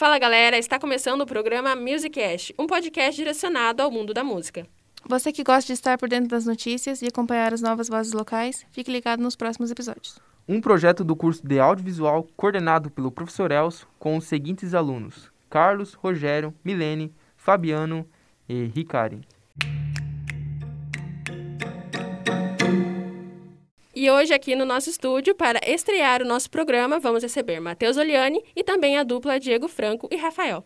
Fala galera, está começando o programa Musicast, um podcast direcionado ao mundo da música. Você que gosta de estar por dentro das notícias e acompanhar as novas vozes locais, fique ligado nos próximos episódios. Um projeto do curso de audiovisual coordenado pelo professor Elcio com os seguintes alunos: Carlos, Rogério, Milene, Fabiano e Ricari. E hoje aqui no nosso estúdio, para estrear o nosso programa, vamos receber Matheus Oliani e também a dupla Diego Franco e Rafael.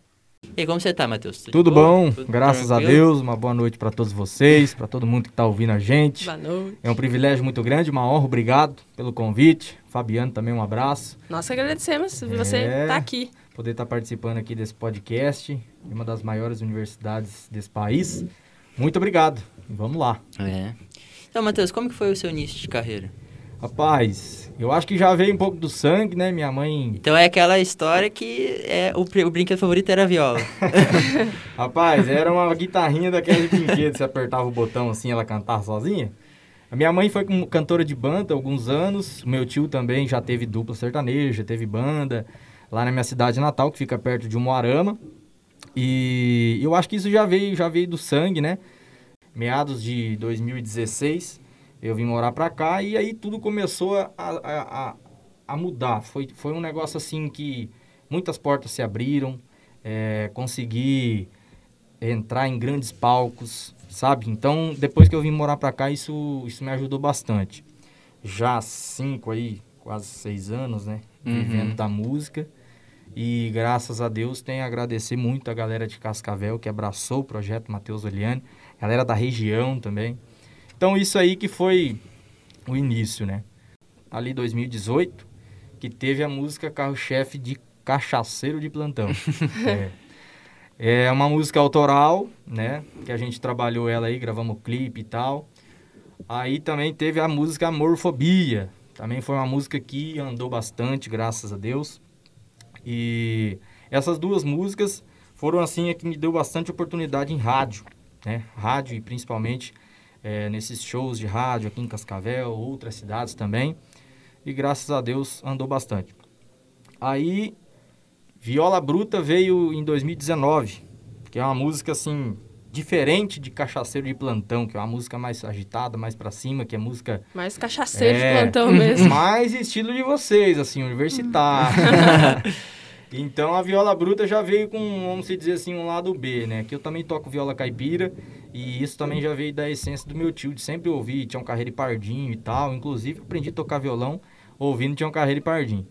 E aí, como você tá, Matheus? Tudo bom? Tudo Graças a tranquilo? Deus. Uma boa noite para todos vocês, para todo mundo que está ouvindo a gente. Boa noite. É um privilégio muito grande, uma honra. Obrigado pelo convite. Fabiano também um abraço. Nós que agradecemos você É. estar aqui. Poder estar participando aqui desse podcast em uma das maiores universidades desse país. Muito obrigado. Vamos lá. É. Então, Matheus, como que foi o seu início de carreira? Rapaz, eu acho que já veio um pouco do sangue, né? Minha mãe Então é aquela história que é o, o brinquedo favorito era a viola. Rapaz, era uma guitarrinha daquele brinquedo, você apertava o botão assim, ela cantava sozinha. A minha mãe foi cantora de banda há alguns anos, o meu tio também já teve dupla sertaneja, teve banda lá na minha cidade natal, que fica perto de Umuarama. E eu acho que isso já veio, já veio do sangue, né? Meados de 2016, eu vim morar pra cá e aí tudo começou a, a, a, a mudar. Foi, foi um negócio assim que muitas portas se abriram, é, consegui entrar em grandes palcos, sabe? Então, depois que eu vim morar pra cá, isso, isso me ajudou bastante. Já há cinco aí, quase seis anos, né? Uhum. Vivendo da música. E graças a Deus tenho a agradecer muito a galera de Cascavel que abraçou o projeto Matheus Oliani, galera da região também. Então isso aí que foi o início, né? Ali 2018, que teve a música Carro-Chefe de Cachaceiro de Plantão. é. é uma música autoral, né? Que a gente trabalhou ela aí, gravamos o clipe e tal. Aí também teve a música Amorfobia. Também foi uma música que andou bastante, graças a Deus. E essas duas músicas foram assim a que me deu bastante oportunidade em rádio, né? Rádio e principalmente eh, nesses shows de rádio aqui em Cascavel, outras cidades também. E graças a Deus andou bastante. Aí Viola Bruta veio em 2019, que é uma música assim diferente de Cachaceiro de Plantão, que é uma música mais agitada, mais pra cima, que é música Mais cachaceiro É. de plantão mesmo. mais estilo de vocês, assim, universitário. então a viola bruta já veio com, vamos dizer assim, um lado B, né? Que eu também toco viola caipira e isso também já veio da essência do meu tio, de sempre ouvir Tião Carreiro e Pardinho e tal. Inclusive, aprendi a tocar violão ouvindo Tião Carreiro e Pardinho.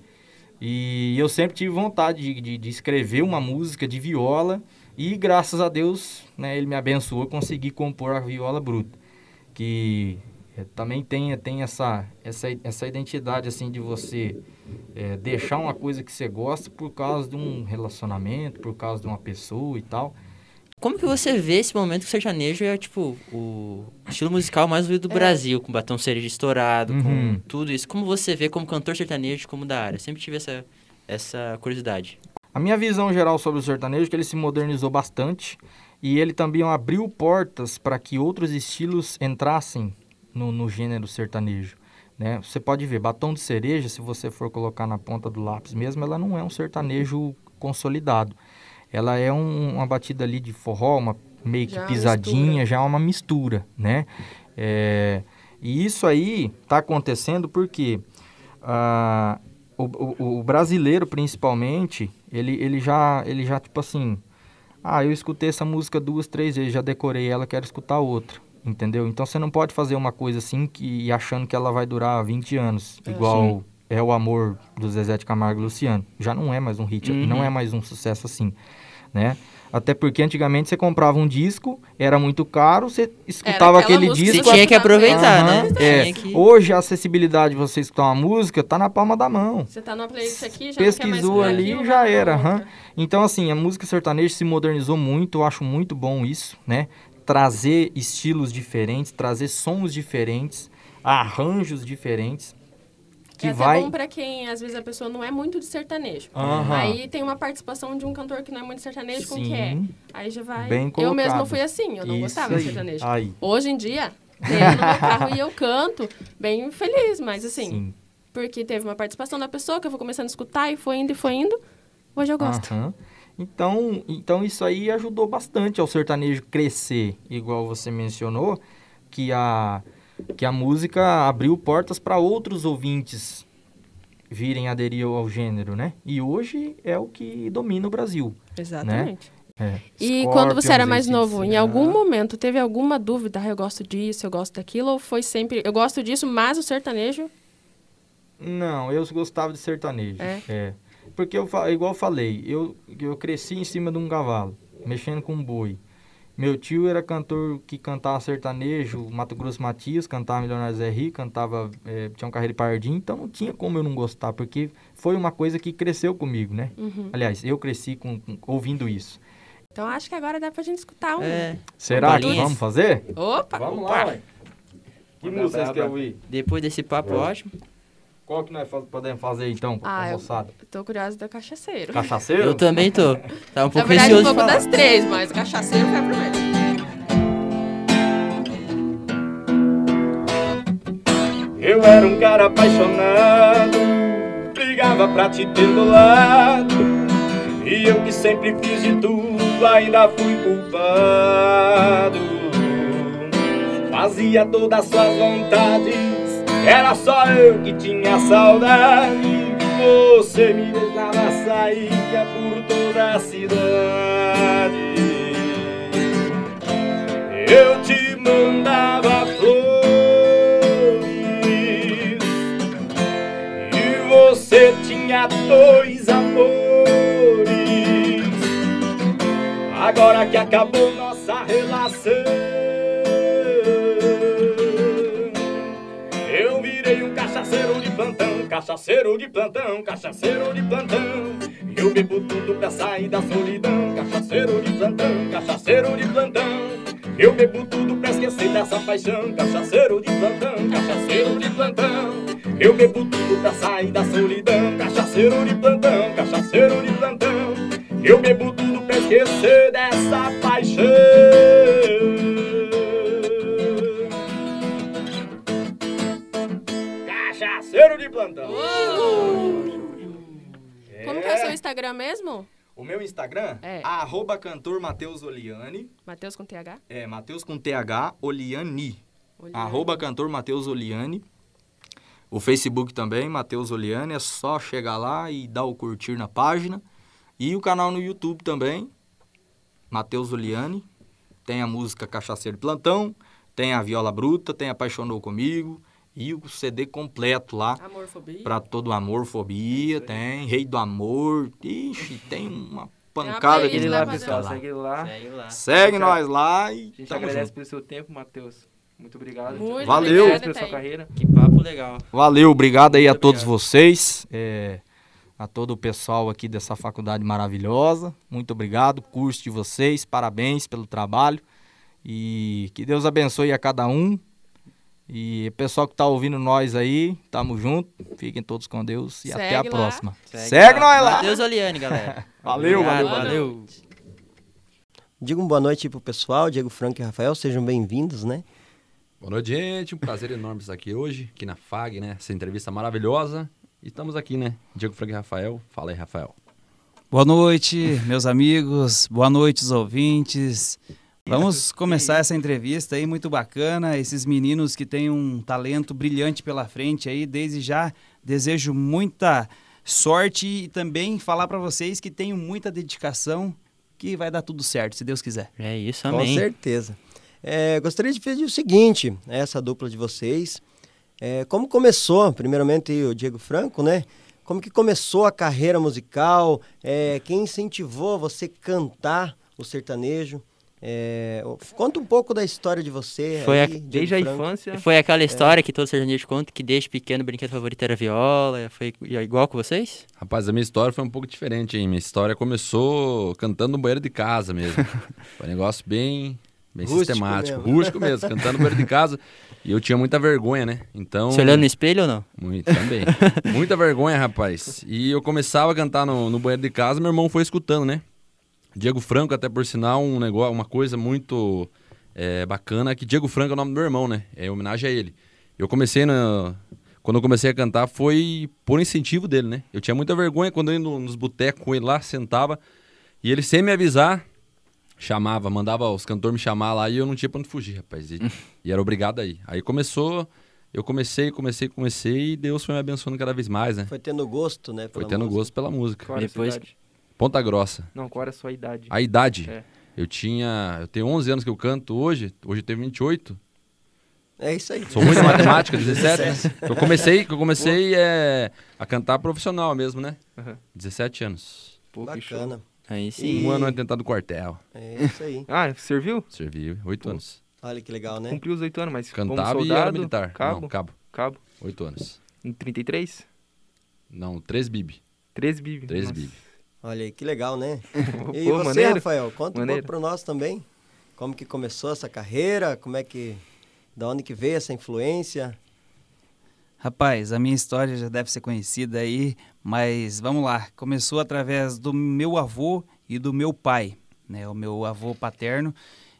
E eu sempre tive vontade de, de, de escrever uma música de viola e graças a Deus, né, ele me abençoou, consegui compor a viola bruta. Que é, também tem, tem essa, essa, essa identidade assim de você é, deixar uma coisa que você gosta por causa de um relacionamento, por causa de uma pessoa e tal. Como que você vê esse momento que o sertanejo é, tipo, o estilo musical mais ouvido do Brasil, com batom cereja estourado, Uhum. com tudo isso? Como você vê como cantor sertanejo, como da área? Sempre tive essa, essa curiosidade. A minha visão geral sobre o sertanejo é que ele se modernizou bastante e ele também abriu portas para que outros estilos entrassem no, no gênero sertanejo. Né? Você pode ver, batom de cereja, se você for colocar na ponta do lápis mesmo, ela não é um sertanejo consolidado. Ela é um- uma batida ali de forró, uma meio que Já pisadinha, mistura. já é uma mistura, né? É, e isso aí está acontecendo porque ah, o, o- o brasileiro, principalmente, ele, ele, já, ele já, tipo assim... Ah, eu escutei essa música duas, três vezes, já decorei ela, quero escutar outra. Entendeu? Então você não pode fazer uma coisa assim que, achando que ela vai durar 20 anos. É. igual é o amor do Zezé de Camargo e Luciano. Já não é mais um hit, Uhum. não é mais um sucesso assim, né? Até porque antigamente você comprava um disco, era muito caro, você escutava aquele Você disco. Disco tinha que aproveitar, Aham, né? é. Hoje a acessibilidade de você escutar uma música tá na palma da mão. Você tá numa playlist aqui, já Pesquisou ali, já era, aham. Então, assim, a música sertaneja se modernizou muito, eu acho muito bom isso, né? Trazer estilos diferentes, trazer sons diferentes, arranjos diferentes, que é até vai... bom pra quem, às vezes, a pessoa não é muito de sertanejo. Aí tem uma participação de um cantor que não é muito sertanejo com que é. Aí já vai... Bem eu colocado. fui assim, eu não Isso gostava aí. de sertanejo. Aí, Hoje em dia, tenho no meu carro e eu canto, bem feliz, mas assim, sim. porque teve uma participação da pessoa que eu vou começando a escutar e foi indo e foi indo. Hoje eu gosto. Então, então isso aí ajudou bastante ao sertanejo crescer, igual você mencionou, que a, que a música abriu portas para outros ouvintes virem aderir ao gênero, né? E hoje é o que domina o Brasil. Exatamente. É. E quando você era mais novo, em algum momento teve alguma dúvida? Ah, eu gosto disso, eu gosto daquilo? Ou foi sempre, eu gosto disso, mas o sertanejo? Não, eu gostava de sertanejo. É? Porque, eu, igual eu falei, eu, eu cresci em cima de um cavalo, mexendo com um boi. Meu tio era cantor que cantava sertanejo, Mato Grosso Matias, cantava Milionário Zé Rico, cantava, eh, tinha um carreira de Pardim, então não tinha como eu não gostar, porque foi uma coisa que cresceu comigo, né? Uhum. Aliás, eu cresci com, com- ouvindo isso. Então acho que agora dá pra gente escutar um. É, Será que vamos fazer? Opa! Vamos opa. lá, ué. Que música vocês querem ouvir? depois desse papo ótimo. Qual que nós podemos fazer então com Ah, a eu- moçada? Tô curiosa do cachaceiro. Cachaceiro? Eu também tô. Tá um Na pouco verdade, um pouco falar. das três, mas o cachaceiro foi a primeira. Eu era um cara apaixonado, brigava pra te ter do lado. E eu que sempre fiz de tudo, ainda fui culpado. Fazia todas as suas vontades, era só eu que tinha saudade. Você me deixava sair por toda a cidade. Eu te mandava flores e você tinha dois amores. Agora que acabou cachaceiro de plantão, cachaceiro de plantão. Eu bebo tudo pra sair da solidão, cachaceiro de plantão, cachaceiro de plantão. Eu bebo tudo pra esquecer dessa paixão, cachaceiro de plantão, cachaceiro de plantão. Eu bebo tudo pra sair da solidão, cachaceiro de plantão, cachaceiro de plantão. Eu bebo tudo pra esquecer dessa paixão. Instagram mesmo? O meu Instagram É. arroba cantor Matheus Oliane. Matheus com TH? É, Matheus com TH, Oliane. Oliane. Arroba cantor Matheus Oliane. O Facebook também, Matheus Oliane. É só chegar lá e dar o curtir na página. E o canal no YouTube também, Matheus Oliane. Tem a música Cachaceiro de Plantão, tem a Viola Bruta, tem Apaixonou Comigo. E o CD completo lá. Amorfobia. Pra todo amor, fobia, tem Rei do Amor. Ixi, tem uma pancada de Segue lá, pessoal. lá. Segue lá. Segue lá. Segue nós lá e A gente agradece junto. pelo seu tempo, Matheus. Muito obrigado. Muito Valeu. obrigada, pela sua carreira. Que papo legal. Valeu, obrigado aí a Muito todos obrigado. vocês, é, a todo o pessoal aqui dessa faculdade maravilhosa. Muito obrigado, curso de vocês, parabéns pelo trabalho e que Deus abençoe a cada um. E pessoal que tá ouvindo nós aí, tamo junto, fiquem todos com Deus e Segue até a lá. próxima. Segue, nós lá! Matheus Oliane, galera. Valeu, Obrigado, valeu. valeu. Diga uma boa noite pro pessoal, Diego Franco e Rafael, sejam bem-vindos, né? Boa noite, gente. Um prazer enorme estar aqui hoje, aqui na FAG, né? Essa entrevista maravilhosa. E estamos aqui, né? Diego Franco e Rafael. Fala aí, Rafael. Boa noite, meus amigos. Boa noite, os ouvintes. Vamos começar essa entrevista aí muito bacana. Esses meninos que têm um talento brilhante pela frente aí, desde já desejo muita sorte e também falar para vocês que tenham muita dedicação, que vai dar tudo certo, se Deus quiser. É isso, Com amém. certeza. É, gostaria de pedir o seguinte, essa dupla de vocês, é, como começou, primeiramente o Diego Franco, né? Como que começou a carreira musical? É, quem incentivou você cantar o sertanejo? É, conta um pouco da história de você. Foi aí, a- Desde a infância. Foi aquela história que todo sertanejo conta que desde pequeno o brinquedo favorito era viola. Foi igual com vocês? Rapaz, a minha história foi um pouco diferente, hein? Minha história começou cantando no banheiro de casa mesmo. Foi um negócio bem, bem Rústico sistemático. mesmo. Rústico mesmo, cantando no banheiro de casa. E eu tinha muita vergonha, né? Então... Se olhando no espelho ou não? Muito, também. Muita vergonha, rapaz. E eu começava a cantar no, no banheiro de casa, meu irmão foi escutando, né? Diego Franco, até por sinal, um negócio, uma coisa muito é, bacana, que Diego Franco é o nome do meu irmão, né? É homenagem a ele. Eu comecei na... Quando eu comecei a cantar foi por incentivo dele, né? Eu tinha muita vergonha quando eu ia no- nos botecos com ele lá, sentava E ele sem me avisar, chamava, mandava os cantores me chamar lá e eu não tinha pra onde fugir, rapaz. E, e era obrigado aí. Aí começou, eu comecei, comecei, comecei e Deus foi me abençoando cada vez mais, né? Foi tendo gosto, né? Foi tendo música. gosto pela música. Sua Depois-? Ponta Grossa. Não, qual era a sua idade? A idade. É. Eu tinha. Eu tenho 11 anos que eu canto hoje. Hoje eu tenho 28. É isso aí. Sou muito matemática, 17. né? Eu comecei, eu comecei é, a cantar profissional mesmo, né? Aham. 17 anos. Pô. Bacana. Aí sim. Um ano antes de entrar quartel. É isso aí. Ah, serviu? Servi 8 anos. Olha que legal, né? Cumpriu os oito anos, mas Cantava como e era soldado, militar. cabo, Não, cabo. cabo. 8 anos. Em 33? Não, 3 bib. 13 bib. 13 Nossa. bib. Olha aí, que legal, né? E Pô, você, maneiro. Rafael, conta um Maneiro. pouco para nós também. Como que começou essa carreira? Como é que... Da onde que veio essa influência? Rapaz, a minha história já deve ser conhecida aí, mas vamos lá. Começou através do meu avô e do meu pai, né? O meu avô paterno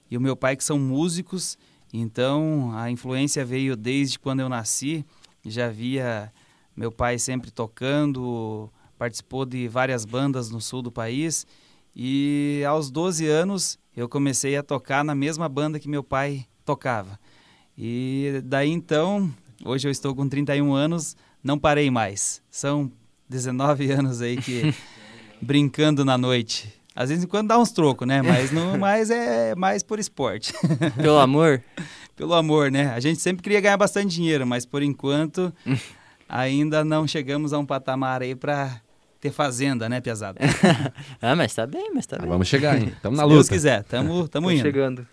e o meu pai que são músicos. Então, a influência veio desde quando eu nasci. Já via meu pai sempre tocando, participou de várias bandas no sul do país. E aos 12 anos eu comecei a tocar na mesma banda que meu pai tocava. E daí então, hoje eu estou com 31 anos, não parei mais. São 19 anos aí que brincando na noite. Às vezes quando dá uns trocos, né? Mas não, mas é mais por esporte. Pelo amor. Pelo amor, né? A gente sempre queria ganhar bastante dinheiro, mas por enquanto ainda não chegamos a um patamar aí para ter fazenda, né, Piazada? ah, mas tá bem, mas tá bem. Vamos chegar, hein? Tamo na Se Deus luta. quiser, tamo, tamo Tô indo. chegando.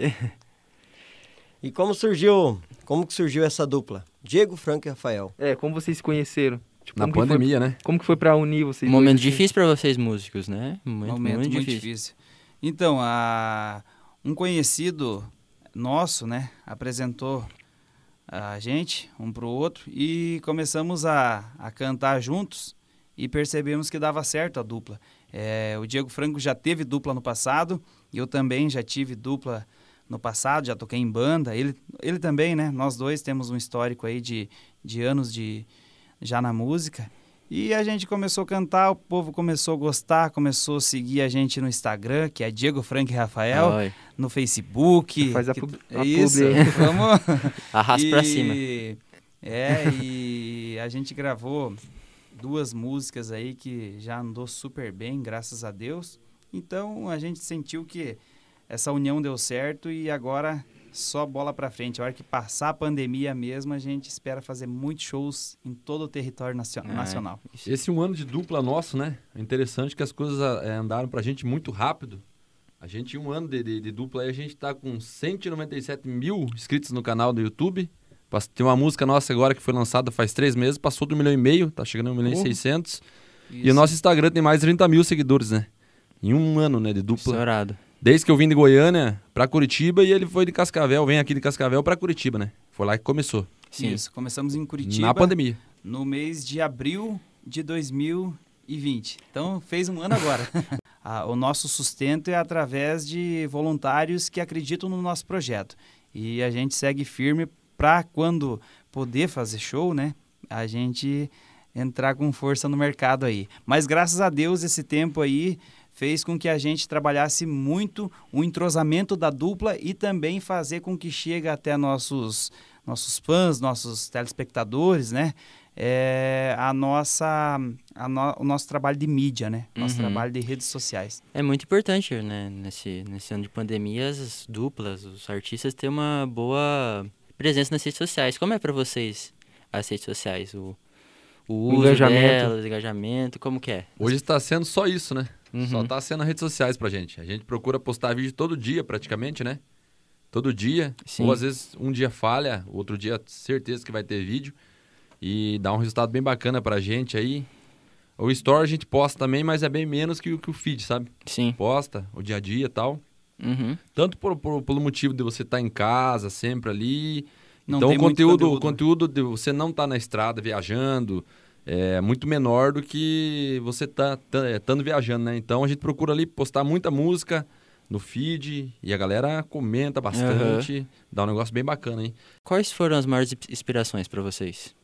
E como surgiu, como que surgiu essa dupla? Diego, Franco e Rafael. É, como vocês se conheceram? Tipo, Na que foi- pandemia, né? como que foi pra unir vocês Um dois, momento assim? difícil pra vocês músicos, né? Um momento, momento muito, muito, difícil. difícil. Então, a, um conhecido nosso, né, apresentou a gente um pro outro e começamos a, a cantar juntos e percebemos que dava certo a dupla. É, o Diego Franco já teve dupla no passado eu também já tive dupla no passado, já toquei em banda. Ele, ele também, né? Nós dois temos um histórico aí de, de anos de já na música. E a gente começou a cantar, o povo começou a gostar, começou a seguir a gente no Instagram, que é Diego Frank e Rafael, Oi. no Facebook. Faz a pub- a isso, publi vamos... Arrasta pra E- cima. É, e a gente gravou duas músicas aí que já andou super bem, graças a Deus. Então a gente sentiu que essa união deu certo e agora só bola pra frente. A hora que passar a pandemia mesmo, a gente espera fazer muitos shows em todo o território É. nacional. Esse um ano de dupla nosso, né? É interessante que as coisas eh, andaram pra gente muito rápido. A gente, um ano de, de- de dupla aí, a gente tá com 197 mil inscritos no canal do YouTube. Tem uma música nossa agora que foi lançada faz três meses, passou do milhão e meio, tá chegando a um milhão e seiscentos. E o nosso Instagram tem mais de 30 mil seguidores, né? Em um ano, né, de dupla. Estourado. Desde que eu vim de Goiânia pra Curitiba e ele foi de Cascavel, vem aqui de Cascavel pra Curitiba, né? Foi lá que começou. Sim. Isso, começamos em Curitiba Na pandemia. no mês de abril de 2020. Então fez um ano agora. Ah, o nosso sustento é através de voluntários que acreditam no nosso projeto. E a gente segue firme para quando poder fazer show, né? A gente entrar com força no mercado aí. Mas graças a Deus esse tempo aí fez com que a gente trabalhasse muito o entrosamento da dupla e também fazer com que chegue até nossos nossos fãs, nossos telespectadores, né? É, a nossa a no- o nosso trabalho de mídia, né? Nosso Uhum. trabalho de redes sociais. É muito importante, né? Nesse, nesse ano de pandemia, as duplas, os artistas terem uma boa presença nas redes sociais. Como é pra vocês as redes sociais? O, o uso engajamento. delas, o engajamento, como que é? Hoje está sendo só isso, né? Uhum. Só tá sendo nas redes sociais pra gente. A gente procura postar vídeo todo dia, praticamente, né? Todo dia. Sim. Ou às vezes um dia falha, outro dia certeza que vai ter vídeo. E dá um resultado bem bacana pra gente aí. O Store a gente posta também, mas é bem menos que, o- que o feed, sabe? Sim. Posta, o dia a dia e tal. Uhum. Tanto por, por- pelo motivo de você estar em casa sempre ali. Não então tem o muito conteúdo, o conteúdo. conteúdo de você não tá na estrada viajando é muito menor do que você tá tá- é, estando viajando, né? Então a gente procura ali postar muita música no feed e a galera comenta bastante, dá um negócio bem bacana, hein? Quais foram as maiores ins- inspirações pra vocês?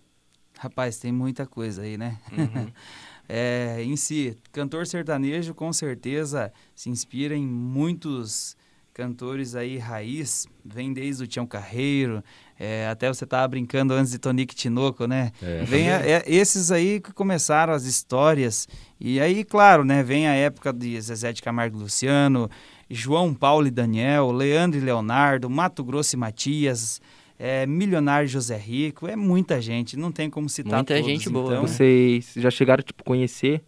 Rapaz, tem muita coisa aí, né? Uhum. É, em si, cantor sertanejo com certeza se inspira em muitos cantores aí raiz, vem desde o Tião Carreiro, é, até você estava brincando antes de Tonique Tinoco, né? É. Vem a- é, esses aí que começaram as histórias. E aí, claro, né? Vem a época de Zezé de Camargo e Luciano, João Paulo e Daniel, Leandro e Leonardo, Mato Grosso e Matias, é, Milionário José Rico, é muita gente, não tem como citar Muita todos. gente boa, então, né? Vocês já chegaram, tipo, conhecer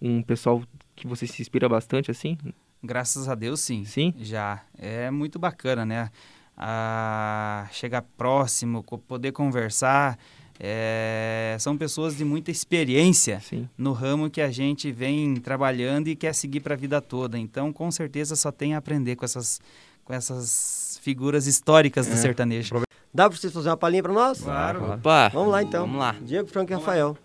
um pessoal que você se inspira bastante, assim? Graças a Deus, sim. Sim? Já. É muito bacana, né? Ah, chegar próximo, poder conversar. é, são pessoas de muita experiência Sim. no ramo que a gente vem trabalhando e quer seguir para a vida toda. Então, com certeza, só tem a aprender com essas, com essas figuras históricas do É. sertanejo. Dá pra vocês fazerem uma palhinha pra nós? Claro. Opa! Vamos lá então. Vamos lá. Diego, Franco e Rafael.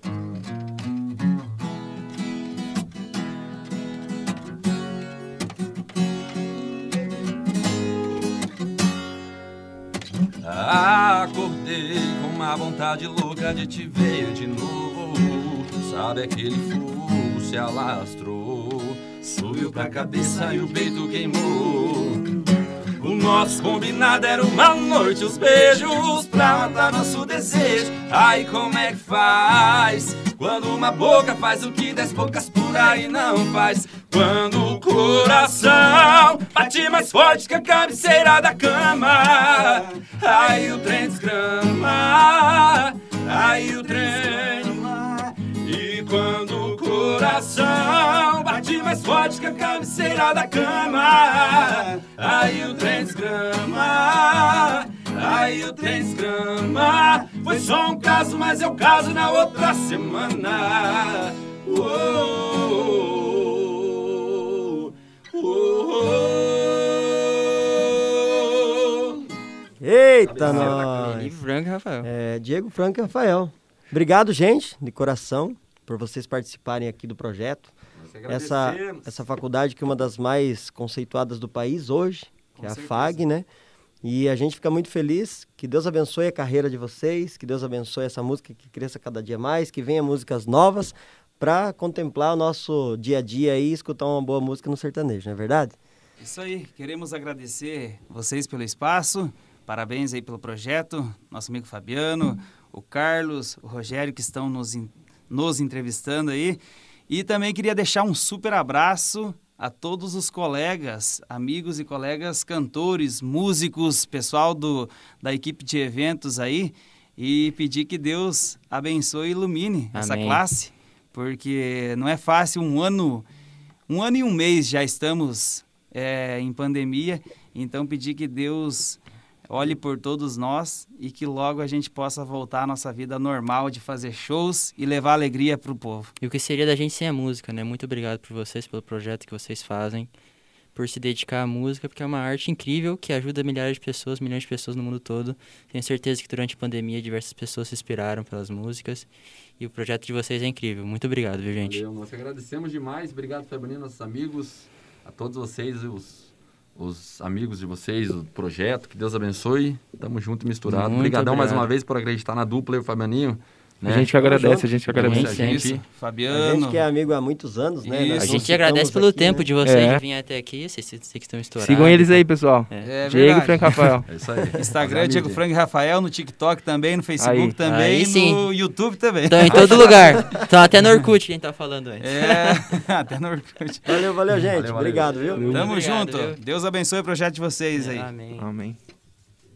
Acordei com uma vontade louca de te ver de novo. Sabe aquele fogo se alastrou, subiu pra cabeça e o peito queimou. Nosso combinado era uma noite, os beijos pra matar nosso desejo. Ai, como é que faz? Quando uma boca faz o que dez bocas por aí não faz. Quando o coração bate mais forte que a cabeceira da cama. Aí o trem desgrama, aí o trem. E quando o coração bate mais forte que a cabeceira da cama, aí o trem desgrama, aí o trem desgrama. Foi só um caso, mas é o caso na outra semana. Uou, uou. Eita, nós! Rafael. É, Diego, Franco e Rafael. Obrigado, gente, de coração, por vocês participarem aqui do projeto. Essa, essa faculdade que é uma das mais conceituadas do país hoje, que Com é a certeza. FAG, né? E a gente fica muito feliz. Que Deus abençoe a carreira de vocês, que Deus abençoe essa música que cresça cada dia mais, que venha músicas novas para contemplar o nosso dia a dia e escutar uma boa música no sertanejo, não é verdade? Isso aí, queremos agradecer vocês pelo espaço, parabéns aí pelo projeto, nosso amigo Fabiano, o Carlos, o Rogério que estão nos, nos entrevistando aí. E também queria deixar um super abraço a todos os colegas, amigos e colegas cantores, músicos, pessoal do, da equipe de eventos aí. E pedir que Deus abençoe e ilumine essa Amém. classe, porque não é fácil. Um ano um ano e um mês já estamos é, em pandemia, então pedir que Deus olhe por todos nós e que logo a gente possa voltar à nossa vida normal de fazer shows e levar alegria para o povo. E o que seria da gente sem a música, né? Muito obrigado por vocês, pelo projeto que vocês fazem, por se dedicar à música, porque é uma arte incrível que ajuda milhares de pessoas, milhões de pessoas no mundo todo. Tenho certeza que durante a pandemia diversas pessoas se inspiraram pelas músicas e o projeto de vocês é incrível. Muito obrigado, viu, gente? Valeu, nós que agradecemos demais. Obrigado, Fabianinho, nossos amigos, a todos vocês, os, os amigos de vocês, o projeto. Que Deus abençoe. Tamo junto e misturado. Muito Obrigadão mais uma vez por acreditar na dupla e o Fabianinho. Né? A gente que agradece, a gente que agradece. A gente- A Fabiano. gente que é amigo há muitos anos, né? Isso. A gente agradece pelo aqui, tempo né? de vocês É. de vir até aqui, vocês, vocês que estão estourados. Sigam eles aí, pessoal. É Diego e verdade. Franco Rafael. É isso aí. Instagram, a Diego. Frank e Rafael, no TikTok também, no Facebook Aí. também, Aí e sim. no YouTube também. Estão em todo lugar. Estão até no Orkut, quem tá falando antes. É, até no Orkut. Valeu, valeu, gente. Valeu, valeu. Obrigado, viu? Tamo Obrigado, junto. viu? Deus abençoe o projeto de vocês aí. Amém. Amém.